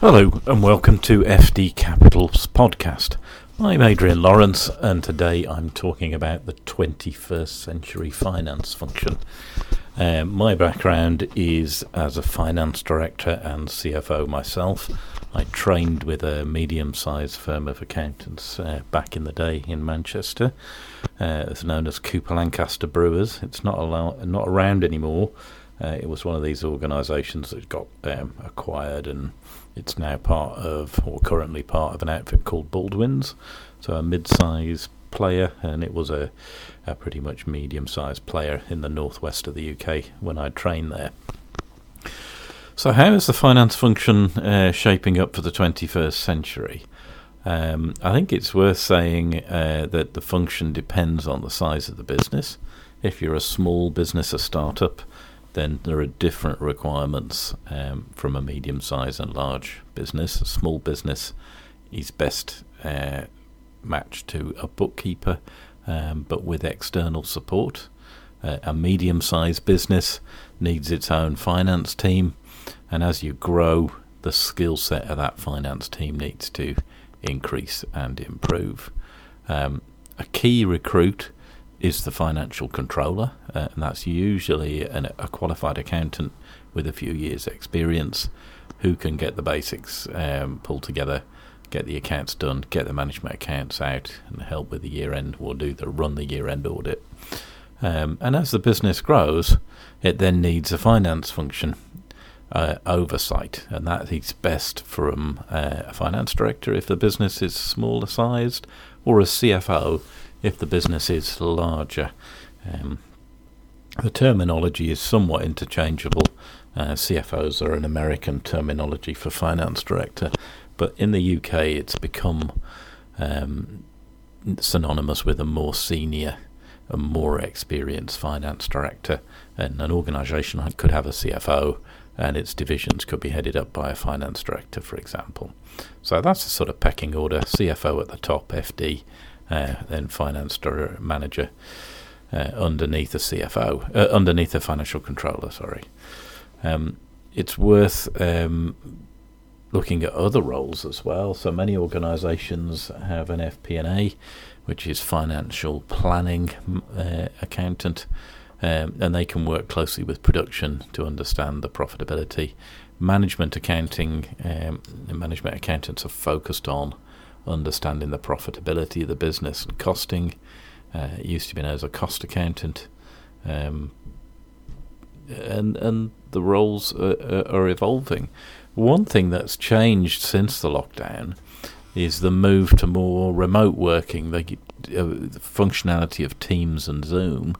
Hello and welcome to FD Capital's podcast. I'm Adrian Lawrence and today I'm talking about the 21st century finance function. Uh, my background is as a finance director and CFO myself. I trained with a medium sized firm of accountants uh, back in the day in Manchester. Uh, it's known as Cooper Lancaster Brewers. It's not, allow- not around anymore. Uh, it was one of these organisations that got um, acquired and it's now part of, or currently part of, an outfit called Baldwins, so a mid-sized player, and it was a, a pretty much medium-sized player in the northwest of the UK when I trained there. So, how is the finance function uh, shaping up for the 21st century? Um, I think it's worth saying uh, that the function depends on the size of the business. If you're a small business, a startup, then there are different requirements um, from a medium size and large business. A small business is best uh, matched to a bookkeeper, um, but with external support. Uh, a medium sized business needs its own finance team, and as you grow, the skill set of that finance team needs to increase and improve. Um, a key recruit is the financial controller, uh, and that's usually an, a qualified accountant with a few years' experience who can get the basics um, pulled together, get the accounts done, get the management accounts out, and help with the year end or do the run the year end audit. Um, and as the business grows, it then needs a finance function uh, oversight, and that is best from uh, a finance director if the business is smaller sized, or a CFO if the business is larger. Um, the terminology is somewhat interchangeable. Uh, CFOs are an American terminology for finance director, but in the UK it's become um, synonymous with a more senior, a more experienced finance director. And an organisation could have a CFO, and its divisions could be headed up by a finance director, for example. So that's the sort of pecking order: CFO at the top, FD then finance director manager uh, underneath a CFO, uh, underneath a financial controller. Sorry, um, it's worth um, looking at other roles as well. So many organisations have an FP&A, which is financial planning uh, accountant. Um, and they can work closely with production to understand the profitability. Management accounting, um, management accountants are focused on understanding the profitability of the business and costing. Uh, used to be known as a cost accountant, um, and and the roles are, are, evolving. One thing that's changed since the lockdown is the move to more remote working. Uh, the functionality of Teams and Zoom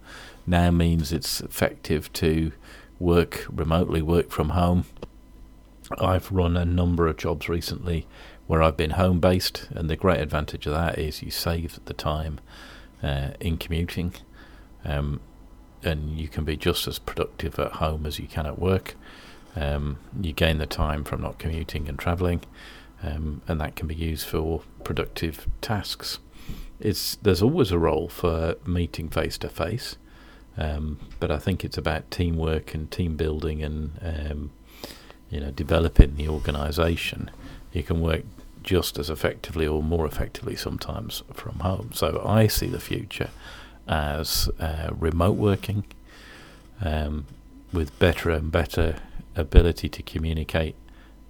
now means it's effective to work remotely, work from home. I've run a number of jobs recently where I've been home based, and the great advantage of that is you save the time uh, in commuting, um, and you can be just as productive at home as you can at work. Um, you gain the time from not commuting and travelling, um, and that can be used for productive tasks. It's there's always a role for meeting face to face, but I think it's about teamwork and team building and um, you know developing the organisation. You can work just as effectively or more effectively sometimes from home. So I see the future as uh, remote working um, with better and better ability to communicate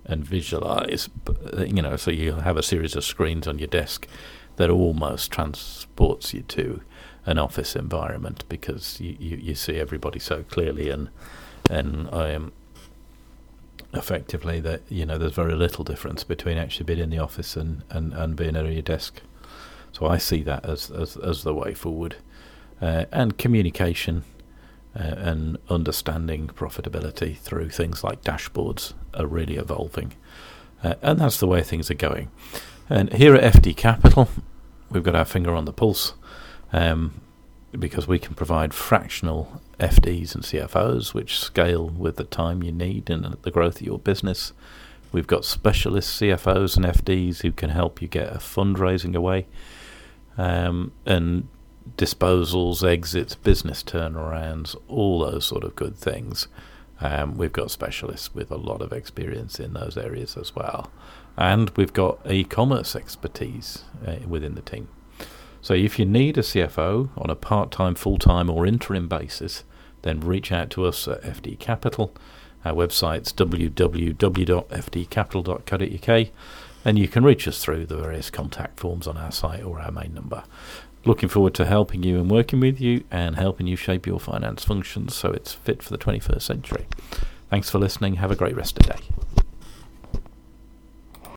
and visualize. You know, so you have a series of screens on your desk that almost transports you to an office environment because you, you, you see everybody so clearly and and I am effectively that you know there's very little difference between actually being in the office and, and, and being at your desk. So I see that as as, as the way forward, uh, and communication uh, and understanding profitability through things like dashboards are really evolving, uh, and that's the way things are going. And here at FD Capital, we've got our finger on the pulse. Um, because we can provide fractional FDs and CFOs which scale with the time you need and the growth of your business. We've got specialist CFOs and FDs who can help you get a fundraising away um, and disposals, exits, business turnarounds, all those sort of good things. Um, we've got specialists with a lot of experience in those areas as well. And we've got e commerce expertise uh, within the team. So if you need a CFO on a part time, full time, or interim basis, then reach out to us at FD Capital. Our website's www.fdcapital.co.uk, and you can reach us through the various contact forms on our site or our main number. Looking forward to helping you and working with you and helping you shape your finance functions so it's fit for the 21st century. Thanks for listening. Have a great rest of the day.